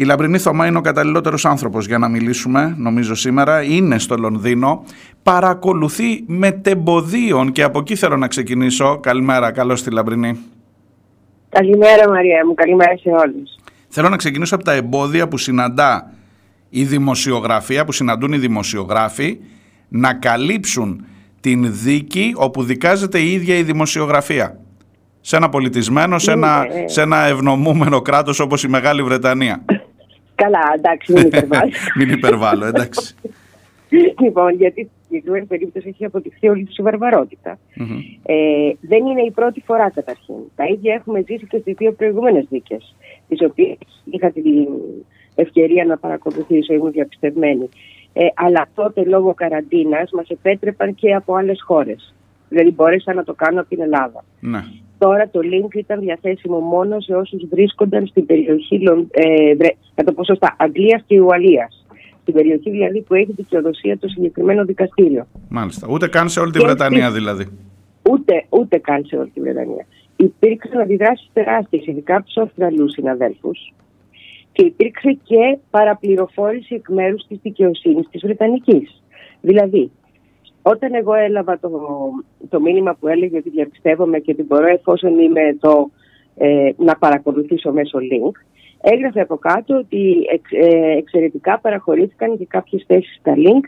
Η Λαμπρινή Θωμά είναι ο καταλληλότερος άνθρωπος για να μιλήσουμε, νομίζω σήμερα. Είναι στο Λονδίνο. Παρακολουθεί με τεμποδίων και από εκεί θέλω να ξεκινήσω. Καλημέρα, καλώς στη Λαμπρινή. Καλημέρα Μαρία μου, καλημέρα σε όλους. Θέλω να ξεκινήσω από τα εμπόδια που συναντά η δημοσιογραφία, που συναντούν οι δημοσιογράφοι, να καλύψουν την δίκη όπου δικάζεται η ίδια η δημοσιογραφία. Σε ένα πολιτισμένο, σε ένα, Ναι. σε ένα ευνομούμενο κράτος όπως η Μεγάλη Βρετανία. Καλά, εντάξει, μην υπερβάλλεις. Μην υπερβάλλω, εντάξει. λοιπόν, γιατί στη συγκεκριμένη περίπτωση έχει αποτυχθεί όλη του η βαρβαρότητα. Ε, δεν είναι η πρώτη φορά καταρχήν. Τα ίδια έχουμε ζήσει και στις δύο προηγούμενες δίκες, τις οποίες είχα την ευκαιρία να παρακολουθήσω, ήμουν διαπιστευμένη. Ε, αλλά τότε λόγω καραντίνας μας επέτρεπαν και από άλλες χώρες. Δηλαδή μπόρεσα να το κάνω από την Ελλάδα. ναι. Τώρα το link ήταν διαθέσιμο μόνο σε όσους βρίσκονταν στην περιοχή, Λον- ε, βρε- θα το πω σωστά, Αγγλίας και Ουαλίας. Στην περιοχή δηλαδή που έχει δικαιοδοσία το συγκεκριμένο δικαστήριο. Μάλιστα. Ούτε καν σε όλη τη Και Βρετανία στη- δηλαδή. Ούτε, ούτε καν σε όλη τη Βρετανία. Υπήρξαν αντιδράσεις τεράστιες, ειδικά από τους Αυστραλούς συναδέλφους. Και υπήρξε και παραπληροφόρηση εκ μέρους της δικαιοσύνης της Βρετανικής. Δηλαδή, όταν εγώ έλαβα το, το μήνυμα που έλεγε ότι διαπιστεύομαι και ότι μπορώ εφόσον είμαι εδώ ε, να παρακολουθήσω μέσω link, έγραφε από κάτω ότι εξ, ε, εξαιρετικά παραχωρήθηκαν και κάποιες θέσεις στα link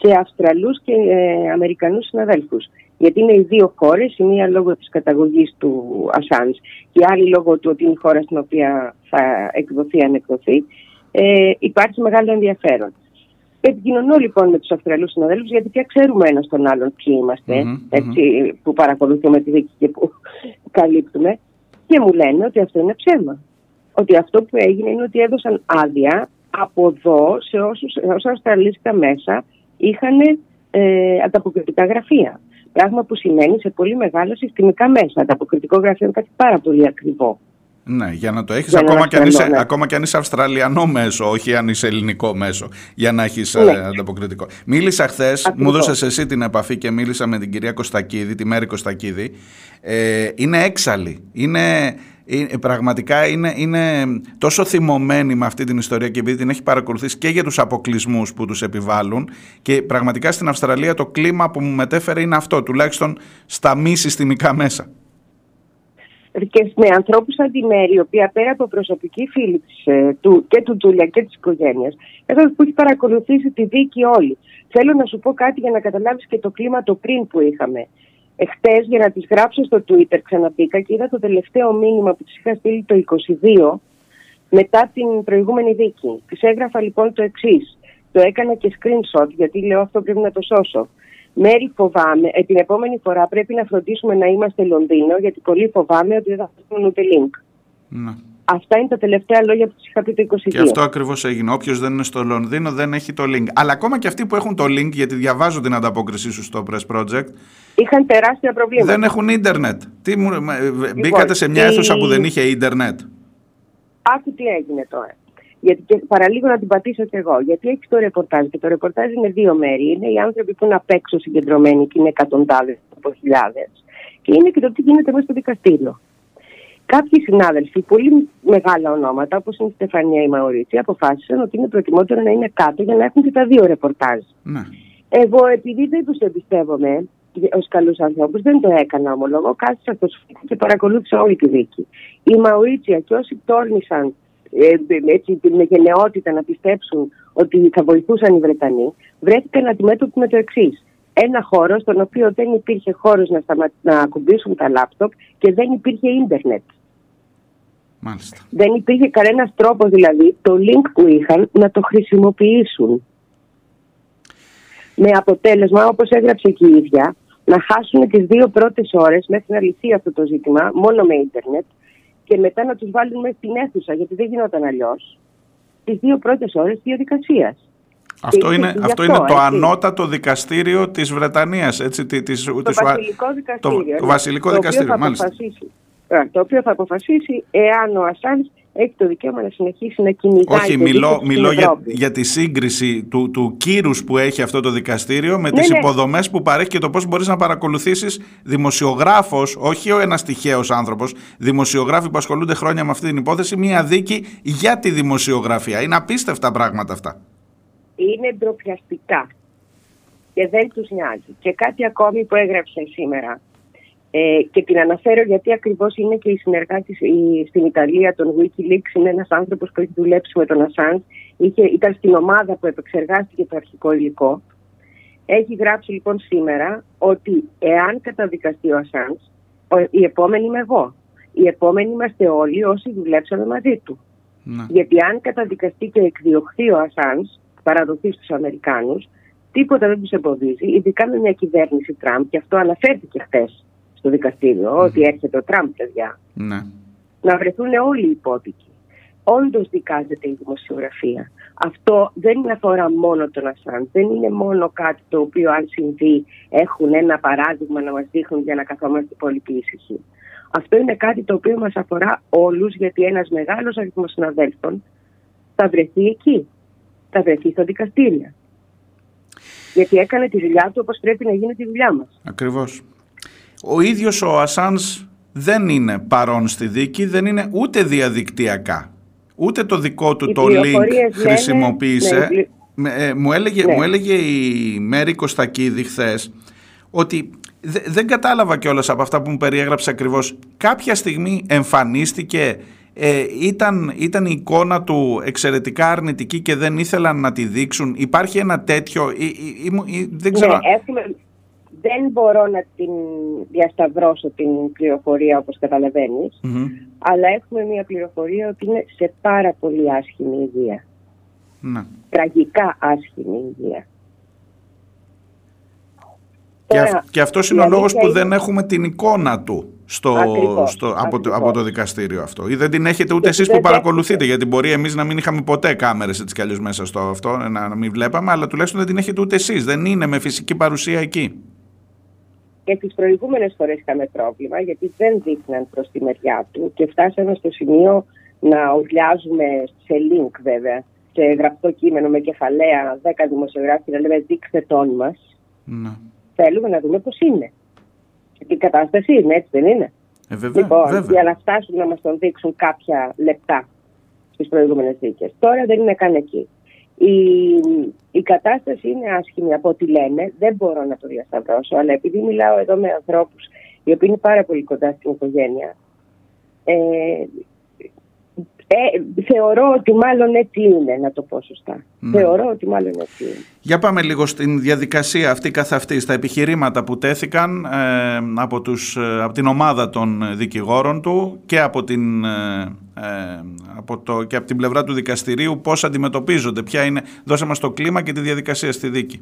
σε Αυστραλούς και ε, Αμερικανούς συναδέλφους. Γιατί είναι οι δύο χώρες, η μία λόγω της καταγωγής του Ασάνς και η άλλη λόγω του ότι είναι η χώρα στην οποία θα εκδοθεί αν εκδοθεί, ε, υπάρχει μεγάλο ενδιαφέρον. Επικοινωνώ λοιπόν με τους Αυστραλούς συναδέλφους, γιατί πια ξέρουμε ένας τον άλλον ποιοι είμαστε, Μμμ, έτσι, που παρακολουθούμε τη δίκη και που καλύπτουμε. Και μου λένε ότι αυτό είναι ψέμα. Ότι αυτό που έγινε είναι ότι έδωσαν άδεια από εδώ σε όσους, σε όσα αυστραλίστικα μέσα είχαν ε, ανταποκριτικά γραφεία. Πράγμα που σημαίνει σε πολύ μεγάλα συστημικά μέσα. Ανταποκριτικό γραφείο είναι κάτι πάρα πολύ ακριβό. Ναι, για να το έχεις Για να ακόμα, και αν Αυστραλό, είσαι, ναι. ακόμα και αν είσαι Αυστραλιανό μέσο, όχι αν είσαι ελληνικό μέσο, για να έχεις Ναι. ε, ανταποκριτικό. Μίλησα χθες, μου Ακριβώς. δώσες εσύ την επαφή και μίλησα με την κυρία Κωστακίδη, τη Μέρη Κωστακίδη. Ε, είναι έξαλλη. Είναι, είναι- πραγματικά είναι, είναι τόσο θυμωμένη με αυτή την ιστορία και επειδή την έχει παρακολουθήσει και για τους αποκλεισμούς που τους επιβάλλουν και πραγματικά στην Αυστραλία το κλίμα που μου μετέφερε είναι αυτό, τουλάχιστον στα μη συστημικά μέσα. Και με ανθρώπους σαν τη Μέρη, η οποία πέρα από προσωπική φίλη της, ε, του, και του Τούλια και της οικογένειας, εδώ που έχει παρακολουθήσει τη δίκη όλη. Θέλω να σου πω κάτι για να καταλάβεις και το κλίμα το πριν που είχαμε. Εχθές, για να τις γράψω στο Twitter, ξαναπήκα και είδα το τελευταίο μήνυμα που της είχα στείλει το 22 μετά την προηγούμενη δίκη. Της έγραφα λοιπόν το εξής. Το έκανα και screenshot, γιατί λέω αυτό πρέπει να το σώσω. Μέρη φοβάμαι, ε, την επόμενη φορά πρέπει να φροντίσουμε να είμαστε Λονδίνο, γιατί πολύ φοβάμαι ότι δεν θα φτιάξουν ούτε link. Ναι. Αυτά είναι τα τελευταία λόγια που τη είχα πει το 22. Και αυτό ακριβώς έγινε. Όποιος δεν είναι στο Λονδίνο δεν έχει το link. Αλλά ακόμα και αυτοί που έχουν το link, γιατί διαβάζω την ανταπόκρισή σου στο Press Project, Είχαν τεράστια προβλήματα. δεν έχουν ίντερνετ. Τι μου, μα, ε, μπήκατε σε μια η- αίθουσα που δεν είχε ίντερνετ. Άκου τι έγινε τώρα. Γιατί και παραλίγο να την πατήσω κι εγώ. Γιατί έχει το ρεπορτάζ. Και το ρεπορτάζ είναι δύο μέρη. Είναι οι άνθρωποι που είναι απ' έξω συγκεντρωμένοι και είναι εκατοντάδες από χιλιάδες. Και είναι και το τι γίνεται μέσα στο δικαστήριο. Κάποιοι συνάδελφοι, πολύ μεγάλα ονόματα, όπως είναι η Στεφανία ή η Μαωρίτσι, αποφάσισαν ότι είναι προτιμότερο να είναι κάτω για να έχουν και τα δύο ρεπορτάζ. Ναι. Εγώ, επειδή δεν τους εμπιστεύομαι ως καλούς ανθρώπους, δεν το έκανα ομολογώ. Κάθισα στο σπίτι και παρακολούθησα όλη τη δίκη. Η Μαουρίτσια και όσοι τόρνησαν ε, έτσι, με γενναιότητα να πιστέψουν ότι θα βοηθούσαν οι Βρετανοί, βρέθηκαν αντιμέτωποι με το εξής. Ένα χώρο στον οποίο δεν υπήρχε χώρος να, σταμα... να ακουμπήσουν τα λάπτοπ και δεν υπήρχε ίντερνετ. Μάλιστα. Δεν υπήρχε κανένας τρόπος δηλαδή το link που είχαν να το χρησιμοποιήσουν. Με αποτέλεσμα, όπως έγραψε και η ίδια, να χάσουν τις δύο πρώτες ώρες μέχρι να λυθεί αυτό το ζήτημα μόνο με ίντερνετ και μετά να τους βάλουν μέσα στην αίθουσα, γιατί δεν γινόταν αλλιώς. τις δύο πρώτες ώρες της διαδικασίας. Αυτό Και είναι, γι' αυτό αυτό, είναι το έτσι. ανώτατο δικαστήριο της Βρετανίας. Έτσι, τη- της, Το της Ουα- βασιλικό δικαστήριο. Το, το ναι, βασιλικό το οποίο δικαστήριο, θα μάλιστα. αποφασίσει- ε, το οποίο θα αποφασίσει εάν ο Ασάνς έχει το δικαίωμα να συνεχίσει να κυνηγάει. Όχι, μιλώ, μιλώ για, για τη σύγκριση του, του κύρους που έχει αυτό το δικαστήριο με ναι, τις ναι. υποδομές που παρέχει και το πώς μπορείς να παρακολουθήσεις δημοσιογράφος, όχι ο ένας τυχαίος άνθρωπος, δημοσιογράφοι που ασχολούνται χρόνια με αυτή την υπόθεση, μια δίκη για τη δημοσιογραφία. Είναι απίστευτα πράγματα αυτά. Είναι ντροπιαστικά και δεν τους νοιάζει. Και κάτι ακόμη που έγραψες σήμερα ε, και την αναφέρω γιατί ακριβώς είναι και η συνεργάτης στην Ιταλία των Wikileaks, είναι ένας άνθρωπος που έχει δουλέψει με τον Ασάντ, ήταν στην ομάδα που επεξεργάστηκε το αρχικό υλικό. Έχει γράψει λοιπόν σήμερα ότι εάν καταδικαστεί ο Ασάντ, η επόμενη είμαι εγώ. Οι επόμενοι είμαστε όλοι όσοι δουλέψαμε μαζί του. Να. Γιατί αν καταδικαστεί και εκδιωχθεί ο Ασάντ, παραδοθεί στους Αμερικάνους, τίποτα δεν τους εμποδίζει, ειδικά με μια κυβέρνηση Τραμπ, και αυτό αναφέρθηκε χθες στο δικαστήριο, ότι έρχεται ο Τραμπ, παιδιά. Ναι. Να βρεθούν όλοι οι υπότικοι. Όντως δικάζεται η δημοσιογραφία. Αυτό δεν αφορά μόνο τον Ασάντ, δεν είναι μόνο κάτι το οποίο αν συμβεί έχουν ένα παράδειγμα να μας δείχνουν για να καθόμαστε πολύ ήσυχοι. Αυτό είναι κάτι το οποίο μας αφορά όλους γιατί ένας μεγάλος αριθμός συναδέλφων θα βρεθεί εκεί, θα βρεθεί στο δικαστήριο. Γιατί έκανε τη δουλειά του όπως πρέπει να γίνει τη δουλειά μας. Ακριβώς. Ο ίδιος ο Ασάνς δεν είναι παρόν στη δίκη, δεν είναι ούτε διαδικτυακά. Ούτε το δικό του το link χρησιμοποίησε. Ναι, ε, μου, έλεγε, ναι. μου έλεγε η Μέρη Κωστακίδη χθες ότι δεν κατάλαβα κιόλας από αυτά που μου περιέγραψε ακριβώς. Κάποια στιγμή εμφανίστηκε, ε, ήταν, ήταν η εικόνα του εξαιρετικά αρνητική και δεν ήθελαν να τη δείξουν. Υπάρχει ένα τέτοιο, δεν ξέρω... Ναι, έχουμε, δεν μπορώ να την διασταυρώσω την πληροφορία όπως αλλά έχουμε μια πληροφορία ότι είναι σε πάρα πολύ άσχημη υγεία. Ναι. Τραγικά άσχημη υγεία. Και, Τώρα, και αυτός είναι ο λόγος που δεν έχουμε την εικόνα του στο, στο, από, το, από το δικαστήριο αυτό. Ή δεν την έχετε ούτε εσείς που παρακολουθείτε, γιατί μπορεί εμείς να μην είχαμε ποτέ κάμερες έτσι κι αλλιώς μέσα στο αυτό, να, να μην βλέπαμε, αλλά τουλάχιστον δεν την έχετε ούτε εσείς. Δεν είναι με φυσική παρουσία εκεί. Και τις προηγούμενες φορές είχαμε πρόβλημα γιατί δεν δείχναν προς τη μεριά του και φτάσαμε στο σημείο να ουρλιάζουμε σε link βέβαια, σε γραπτό κείμενο με κεφαλαία 10 δημοσιογράφοι να λέμε δείξτε τον μας. Ναι. Θέλουμε να δούμε πώς είναι. Και την κατάσταση είναι, έτσι δεν είναι. Ε, βέβαια, λοιπόν, βέβαια. για να φτάσουν να μας τον δείξουν κάποια λεπτά στις προηγούμενες δίκες. Τώρα δεν είναι καν εκεί. Η, η κατάσταση είναι άσχημη από ό,τι λένε, δεν μπορώ να το διασταυρώσω, αλλά επειδή μιλάω εδώ με ανθρώπους οι οποίοι είναι πάρα πολύ κοντά στην οικογένεια, ε, ε, θεωρώ ότι μάλλον έτσι είναι, να το πω σωστά. Ναι. Θεωρώ ότι μάλλον έτσι είναι. Για πάμε λίγο στην διαδικασία αυτή καθ' αυτή, στα επιχειρήματα που τέθηκαν ε, από, τους, ε, από την ομάδα των δικηγόρων του και από την, ε, από το, και από την πλευρά του δικαστηρίου, πώς αντιμετωπίζονται, ποια είναι, δώσε μας το κλίμα και τη διαδικασία στη δίκη.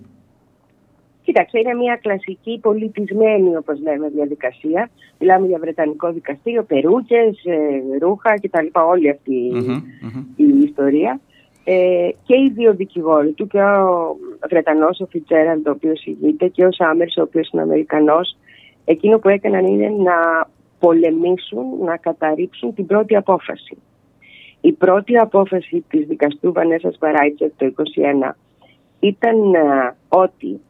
Κοίταξε, είναι μια κλασική πολιτισμένη, όπως λέμε, διαδικασία. Μιλάμε για Βρετανικό δικαστήριο, περούκες, ε, ρούχα κτλ. Όλη η ιστορία. Ε, και οι δύο δικηγόροι του, και ο Βρετανός, ο Φιτζέραντ, ο οποίος ηγείται, και ο Σάμερς, ο οποίος είναι Αμερικανός, εκείνο που έκαναν είναι να πολεμήσουν, να καταρρύψουν την πρώτη απόφαση. Η πρώτη απόφαση της δικαστού Βανέσας Βαράιτσερ το 2021 ήταν ε, ότι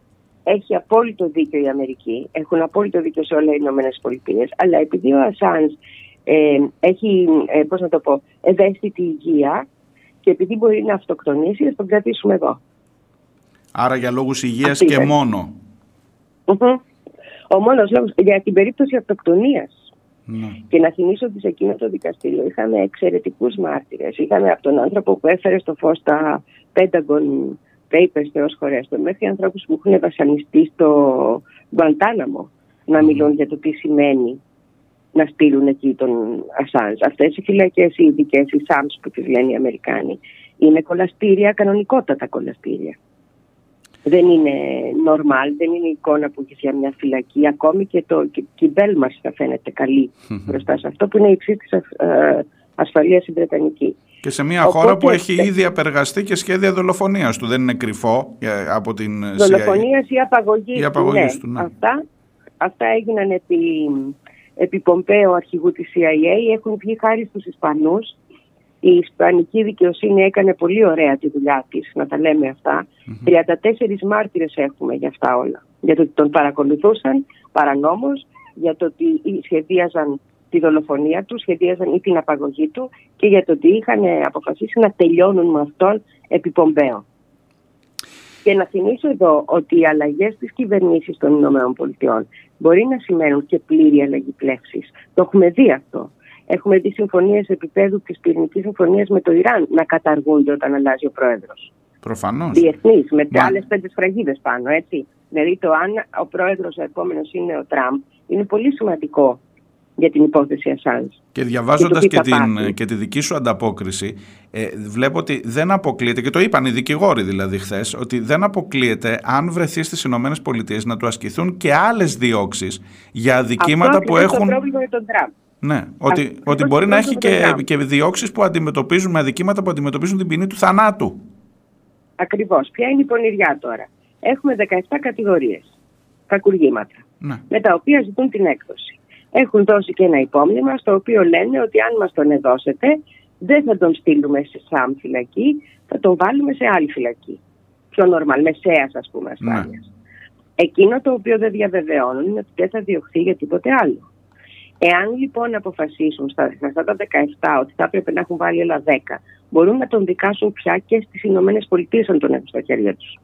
έχει απόλυτο δίκιο η Αμερική, έχουν απόλυτο δίκιο σε όλα οι Ηνωμένες Πολιτείες, αλλά επειδή ο Ασάν ε, έχει, ε, πώς να το πω, ευαίσθητη υγεία και επειδή μπορεί να αυτοκτονήσει, θα τον κρατήσουμε εδώ. Άρα για λόγους υγείας και μόνο. Ο μόνος λόγος, για την περίπτωση αυτοκτονίας. Ναι. Και να θυμίσω ότι σε εκείνο το δικαστήριο είχαμε εξαιρετικούς μάρτυρες. Είχαμε από τον άνθρωπο που έφερε στο φως τα Pentagon papers θεός χωρέστο, μέχρι ανθρώπους που έχουν βασανιστεί στο Γκουαντάναμο να μιλούν για το τι σημαίνει να στείλουν εκεί τον Ασάνζ. Αυτές οι φυλακές, οι ειδικές, οι ΣΑΜΣ που τις λένε οι Αμερικάνοι, είναι κολαστήρια, κανονικότατα κολαστήρια. Δεν είναι normal, δεν είναι η εικόνα που έχεις για μια φυλακή. Ακόμη και το κυμπέλ μα θα φαίνεται καλή μπροστά σε αυτό που είναι η υψή τη ε, ασφαλείας στην Βρετανική. Και σε μια χώρα που έχει ήδη απεργαστεί και σχέδια δολοφονίας του. Δεν είναι κρυφό ε, από την CIA. Δολοφονίας ή απαγωγής, ή απαγωγής του. Ναι. Αυτά, αυτά έγιναν επί, επί Πομπέο αρχηγού της CIA. Έχουν βγει χάρη στους Ισπανούς Η Ισπανική δικαιοσύνη έκανε πολύ ωραία τη δουλειά της, να τα λέμε αυτά. 34 μάρτυρες έχουμε για αυτά όλα. Για το ότι τον παρακολουθούσαν παρανόμως, για το ότι σχεδίαζαν τη δολοφονία τους, σχεδίαζαν ή την απαγωγή του και για το ότι είχαν αποφασίσει να τελειώνουν με αυτόν επιπομπαίο. Και να θυμίσω εδώ ότι οι αλλαγές της κυβερνήσης των ΗΠΑ μπορεί να σημαίνουν και πλήρη αλλαγή πλεύσης. Το έχουμε δει αυτό. Έχουμε δει συμφωνίες επίπεδου της πυρηνικής συμφωνίας με το Ιράν να καταργούνται όταν αλλάζει ο πρόεδρος. Προφανώς. Διεθνή, με Μα... άλλες πέντε σφραγίδες πάνω, έτσι. Δηλαδή, το αν ο πρόεδρος ο επόμενος είναι ο Τραμπ, είναι πολύ σημαντικό για την υπόθεση Ασάνζ. Και διαβάζοντας και, και, την, και τη δική σου ανταπόκριση, ε, βλέπω ότι δεν αποκλείεται, και το είπαν οι δικηγόροι δηλαδή χθες, ότι δεν αποκλείεται αν βρεθεί στις Ηνωμένες Πολιτείες να του ασκηθούν και άλλες διώξεις για αδικήματα Αυτό που έχουν. Αυτό το πρόβλημα με τον Τραμπ. Ναι, ότι, ότι μπορεί να έχει και, και διώξεις που αντιμετωπίζουν με αδικήματα που αντιμετωπίζουν την ποινή του θανάτου. Ακριβώς. Ποια είναι η πονηριά τώρα. Έχουμε 17 κατηγορίες κακουργήματα, ναι. με τα οποία ζητούν την έκδοση έχουν δώσει και ένα υπόμνημα στο οποίο λένε ότι αν μας τον εδώσετε δεν θα τον στείλουμε σε ΣΑΜ φυλακή, θα τον βάλουμε σε άλλη φυλακή. Πιο νορμάλ, μεσαίας ας πούμε ναι. ασφάλειας. Εκείνο το οποίο δεν διαβεβαιώνουν είναι ότι δεν θα διωχθεί για τίποτε άλλο. Εάν λοιπόν αποφασίσουν στα, αυτά τα 17 ότι θα έπρεπε να έχουν βάλει άλλα 10, μπορούν να τον δικάσουν πια και στις Ηνωμένες Πολιτείες αν τον έχουν στα χέρια τους.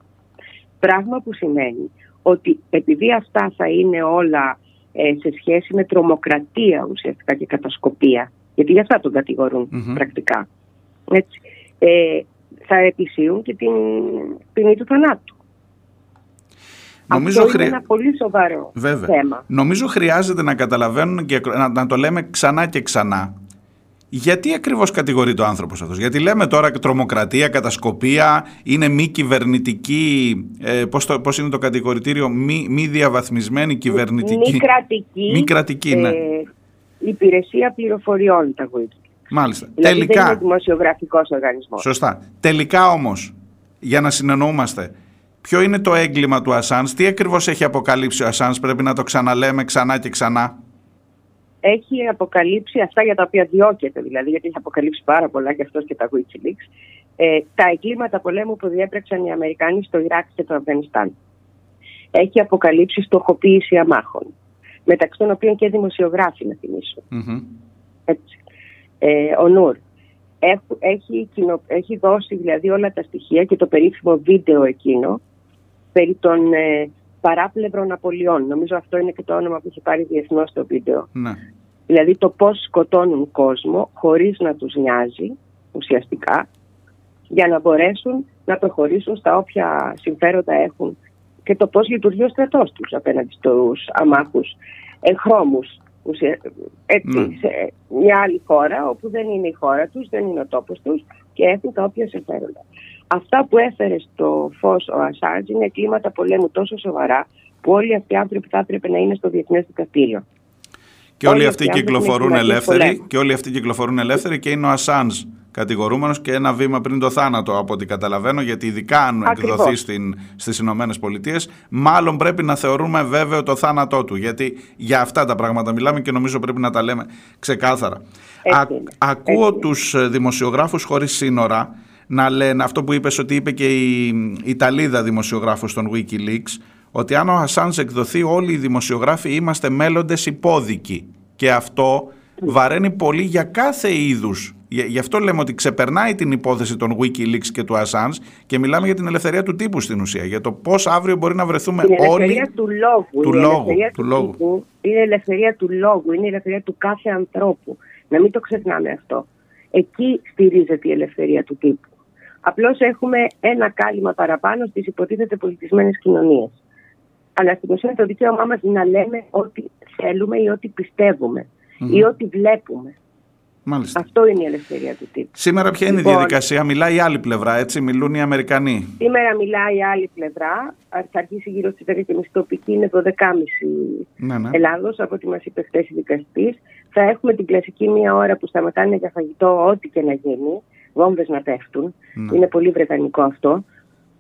Πράγμα που σημαίνει ότι επειδή αυτά θα είναι όλα ε, σε σχέση με τρομοκρατία ουσιαστικά και κατασκοπία, γιατί για αυτά τον κατηγορουν πρακτικά, έτσι, ε, θα επισύουν και την ποινή του θανάτου. Νομίζω Αυτό είναι ένα πολύ σοβαρό θέμα. Νομίζω χρειάζεται να καταλαβαίνουν και να, να το λέμε ξανά και ξανά γιατί ακριβώς κατηγορεί το άνθρωπος αυτός, Γιατί λέμε τώρα τρομοκρατία, κατασκοπία, είναι μη κυβερνητική. Ε, Πώς πώς είναι το κατηγορητήριο, μη, μη διαβαθμισμένη κυβερνητική. Μη κρατική. Μη κρατική, ναι. Ε, υπηρεσία πληροφοριών τα Wikileaks. Μάλιστα. Δηλαδή Τελικά. Δεν είναι δημοσιογραφικός οργανισμός. Σωστά. Τελικά όμως, για να συνεννοούμαστε, ποιο είναι το έγκλημα του Ασάνς, τι ακριβώς έχει αποκαλύψει ο Ασάνς, πρέπει να το ξαναλέμε ξανά και ξανά; Έχει αποκαλύψει αυτά για τα οποία διώκεται, δηλαδή, γιατί έχει αποκαλύψει πάρα πολλά και αυτός και τα Wikileaks, ε, τα εγκλήματα πολέμου που διέπραξαν οι Αμερικάνοι στο Ιράκ και το Αφγανιστάν. Έχει αποκαλύψει στοχοποίηση αμάχων, μεταξύ των οποίων και δημοσιογράφοι, να θυμισω Έτσι. Ε, ο Νούρ. Έχει, έχει δώσει δηλαδή όλα τα στοιχεία και το περίφημο βίντεο εκείνο περί των ε, παράπλευρων απολειών. Νομίζω αυτό είναι και το όνομα που έχει πάρει διεθνώς το βίντεο. Ναι. Δηλαδή το πώς σκοτώνουν κόσμο χωρίς να τους νοιάζει ουσιαστικά για να μπορέσουν να προχωρήσουν στα όποια συμφέροντα έχουν και το πώς λειτουργεί ο στρατός τους απέναντι στους αμάχους εγχρώμους έτσι, ναι. σε μια άλλη χώρα όπου δεν είναι η χώρα τους, δεν είναι ο τόπος τους και έχουν τα όποια συμφέροντα. Αυτά που έφερε στο φως ο Ασάντζ είναι κλίματα πολέμου τόσο σοβαρά που όλοι αυτοί οι άνθρωποι θα έπρεπε να είναι στο Διεθνές Δικαστήριο. Και όλοι, αυτοί κυκλοφορούν ελεύθεροι και όλοι αυτοί κυκλοφορούν ελεύθεροι και είναι ο Ασάντζ κατηγορούμενος και ένα βήμα πριν το θάνατο, από ό,τι καταλαβαίνω, γιατί ειδικά αν εκδοθεί στις Ηνωμένες Πολιτείες, μάλλον πρέπει να θεωρούμε βέβαιο το θάνατό του. Γιατί για αυτά τα πράγματα μιλάμε και νομίζω πρέπει να τα λέμε ξεκάθαρα. Α, ακούω τους δημοσιογράφους χωρίς σύνορα να λένε αυτό που είπες ότι είπε και η Ιταλίδα δημοσιογράφος των Wikileaks ότι αν ο Ασάνς εκδοθεί όλοι οι δημοσιογράφοι είμαστε μέλλοντες υπόδικοι και αυτό βαραίνει πολύ για κάθε είδους Γι' αυτό λέμε ότι ξεπερνάει την υπόθεση των Wikileaks και του Assange και μιλάμε για την ελευθερία του τύπου στην ουσία. Για το πώς αύριο μπορεί να βρεθούμε την όλοι. ελευθερία του λόγου. Του η λόγου, ελευθερία του, λόγου. Τύπου είναι η ελευθερία του λόγου. Είναι η ελευθερία του κάθε ανθρώπου. Να μην το ξεχνάμε αυτό. Εκεί στηρίζεται η ελευθερία του τύπου. Απλώς έχουμε ένα κάλυμα παραπάνω στις υποτίθεται πολιτισμένες κοινωνίες. Αλλά στην ουσία το δικαίωμά μας είναι να λέμε ό,τι θέλουμε ή ό,τι πιστευουμε ή ό,τι βλέπουμε. Μάλιστα. Αυτό είναι η ελευθερία του τύπου. Σήμερα ποια είναι λοιπόν, η διαδικασία, μιλάει η άλλη πλευρά, έτσι, μιλούν οι Αμερικανοί. Σήμερα μιλάει η άλλη πλευρά, θα αρχίσει γύρω στις 10.30 τοπική, είναι 12.30 ναι, ναι. Ελλάδος, από ό,τι μας είπε χθες η δικαστής. Θα έχουμε την κλασική μία ώρα που σταματάνε για φαγητό, ό,τι και να γίνει, βόμβες να πέφτουν. Ναι. Είναι πολύ βρετανικό αυτό.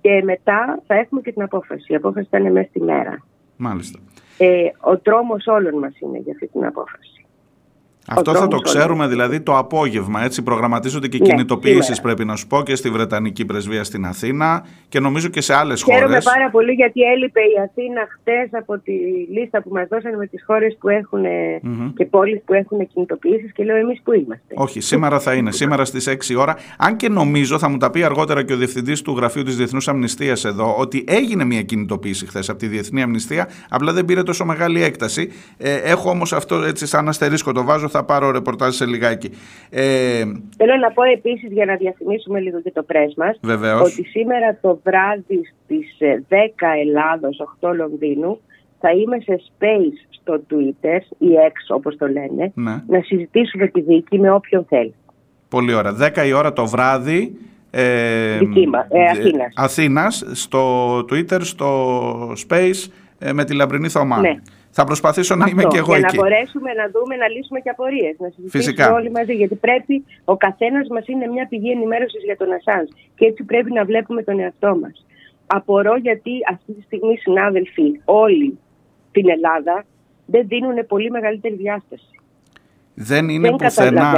Και μετά θα έχουμε και την απόφαση. Η απόφαση θα είναι μέσα στη μέρα. Μάλιστα. Ε, ο τρόμος όλων μας είναι για αυτή την απόφαση. Αυτό θα το ξέρουμε δηλαδή το απόγευμα. Έτσι προγραμματίζονται και οι ναι, κινητοποιήσεις, πρέπει να σου πω, και στη Βρετανική Πρεσβεία στην Αθήνα και νομίζω και σε άλλες χώρες. Χαίρομαι πάρα πολύ γιατί έλειπε η Αθήνα χτες από τη λίστα που μας δώσανε με τις χώρες που εχουν και πόλεις που έχουν κινητοποιήσεις και λέω εμείς που είμαστε. Όχι, σήμερα θα είναι. σήμερα στις 6 ώρα. Αν και νομίζω, θα μου τα πει αργότερα και ο διευθυντής του Γραφείου της Διεθνούς Αμνηστίας εδώ, ότι έγινε μια κινητοποίηση χθες από τη Διεθνή Αμνηστία, απλά δεν πήρε τόσο μεγάλη έκταση. Ε, έχω όμως αυτό έτσι σαν αστερίσκο το βάζω, θα πάρω ρεπορτάζ σε λιγάκι. Ε, Θέλω να πω επίσης για να διαφημίσουμε λίγο και το πρέσ μας. Ότι σήμερα το βράδυ στις 10 Ελλάδος, 8 Λονδίνου, θα είμαι σε space στο Twitter ή X όπως το λένε, ναι. να συζητήσουμε τη δίκη με όποιον θέλει. Πολύ ωραία. 10 η ώρα το βράδυ ε, ε, Αθήνας. Αθήνας στο Twitter, στο Space ε, με τη Λαμπρινή Θωμά. Ναι. Θα προσπαθήσω να είμαι και εγώ για εκεί. Για να μπορέσουμε να δούμε, να λύσουμε και απορίες. Να συζητήσουμε όλοι μαζί. Γιατί πρέπει ο καθένας μας είναι μια πηγή ενημέρωσης για τον Ασάνς. Και έτσι πρέπει να βλέπουμε τον εαυτό μας. Απορώ γιατί αυτή τη στιγμή συνάδελφοι όλοι στην Ελλάδα δεν δίνουν πολύ μεγαλύτερη διάσταση. Δεν είναι, πουθενά,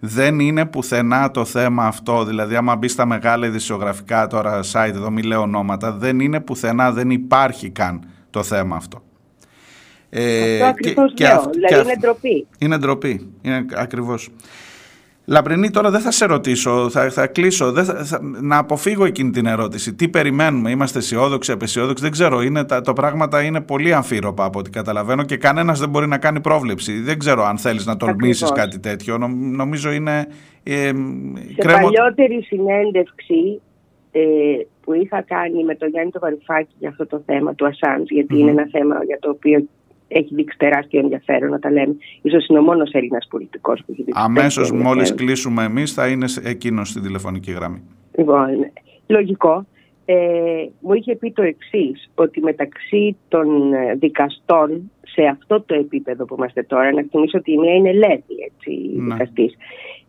δεν είναι πουθενά το θέμα αυτό. Δηλαδή, άμα μπεις στα μεγάλα ειδησιογραφικά τώρα site, εδώ μη λέω ονόματα, δεν είναι πουθενά, δεν υπάρχει καν το θέμα αυτό. Ε, αυτό ακριβώς και, λέω, δηλαδή είναι ντροπή. Είναι ντροπή, είναι ακριβώς. Λαμπρινή, τώρα δεν θα σε ρωτήσω, θα, θα κλείσω. Δεν θα, να αποφύγω εκείνη την ερώτηση. Τι περιμένουμε, είμαστε αισιόδοξοι, απεσιόδοξοι, δεν ξέρω. Είναι, τα, το πράγματα είναι πολύ αμφίροπα από ό,τι καταλαβαίνω και κανένας δεν μπορεί να κάνει πρόβλεψη. Δεν ξέρω αν θέλεις να τολμήσεις κάτι τέτοιο. νομίζω είναι. Ε, Σε κρέμω... παλιότερη συνέντευξη ε, που είχα κάνει με τον Γιάννη το Βαρουφάκη για αυτό το θέμα του Ασάντ, είναι ένα θέμα για το οποίο έχει δείξει τεράστιο ενδιαφέρον να τα λέμε. Ίσως είναι ο μόνος Έλληνας πολιτικός που έχει δείξει. Αμέσως μόλις κλείσουμε εμείς, θα είναι εκείνος στην τηλεφωνική γραμμή. Λοιπόν, λογικό. Ε, μου είχε πει το εξής, ότι μεταξύ των ε, δικαστών σε αυτό το επίπεδο που είμαστε τώρα, να θυμίσω ότι η μία είναι Λέβη, έτσι, ναι. δικαστής,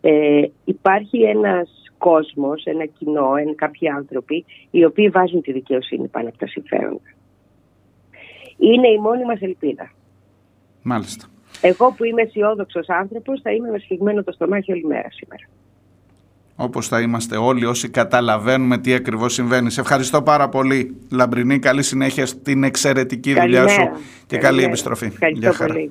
ε, υπάρχει ένας κόσμος, ένα κοινό, ένα, κάποιοι άνθρωποι, οι οποίοι βάζουν τη δικαιοσύνη πάνω από τα συμφέροντα είναι η μόνη μας ελπίδα. Μάλιστα. Εγώ που είμαι αισιόδοξος άνθρωπος θα είμαι με σφιγμένο το στομάχι όλη μέρα σήμερα. Όπως θα είμαστε όλοι όσοι καταλαβαίνουμε τι ακριβώς συμβαίνει. Σε ευχαριστώ πάρα πολύ Λαμπρινή. Καλή συνέχεια στην εξαιρετική δουλειά σου και καλή επιστροφή. Ευχαριστώ πολύ.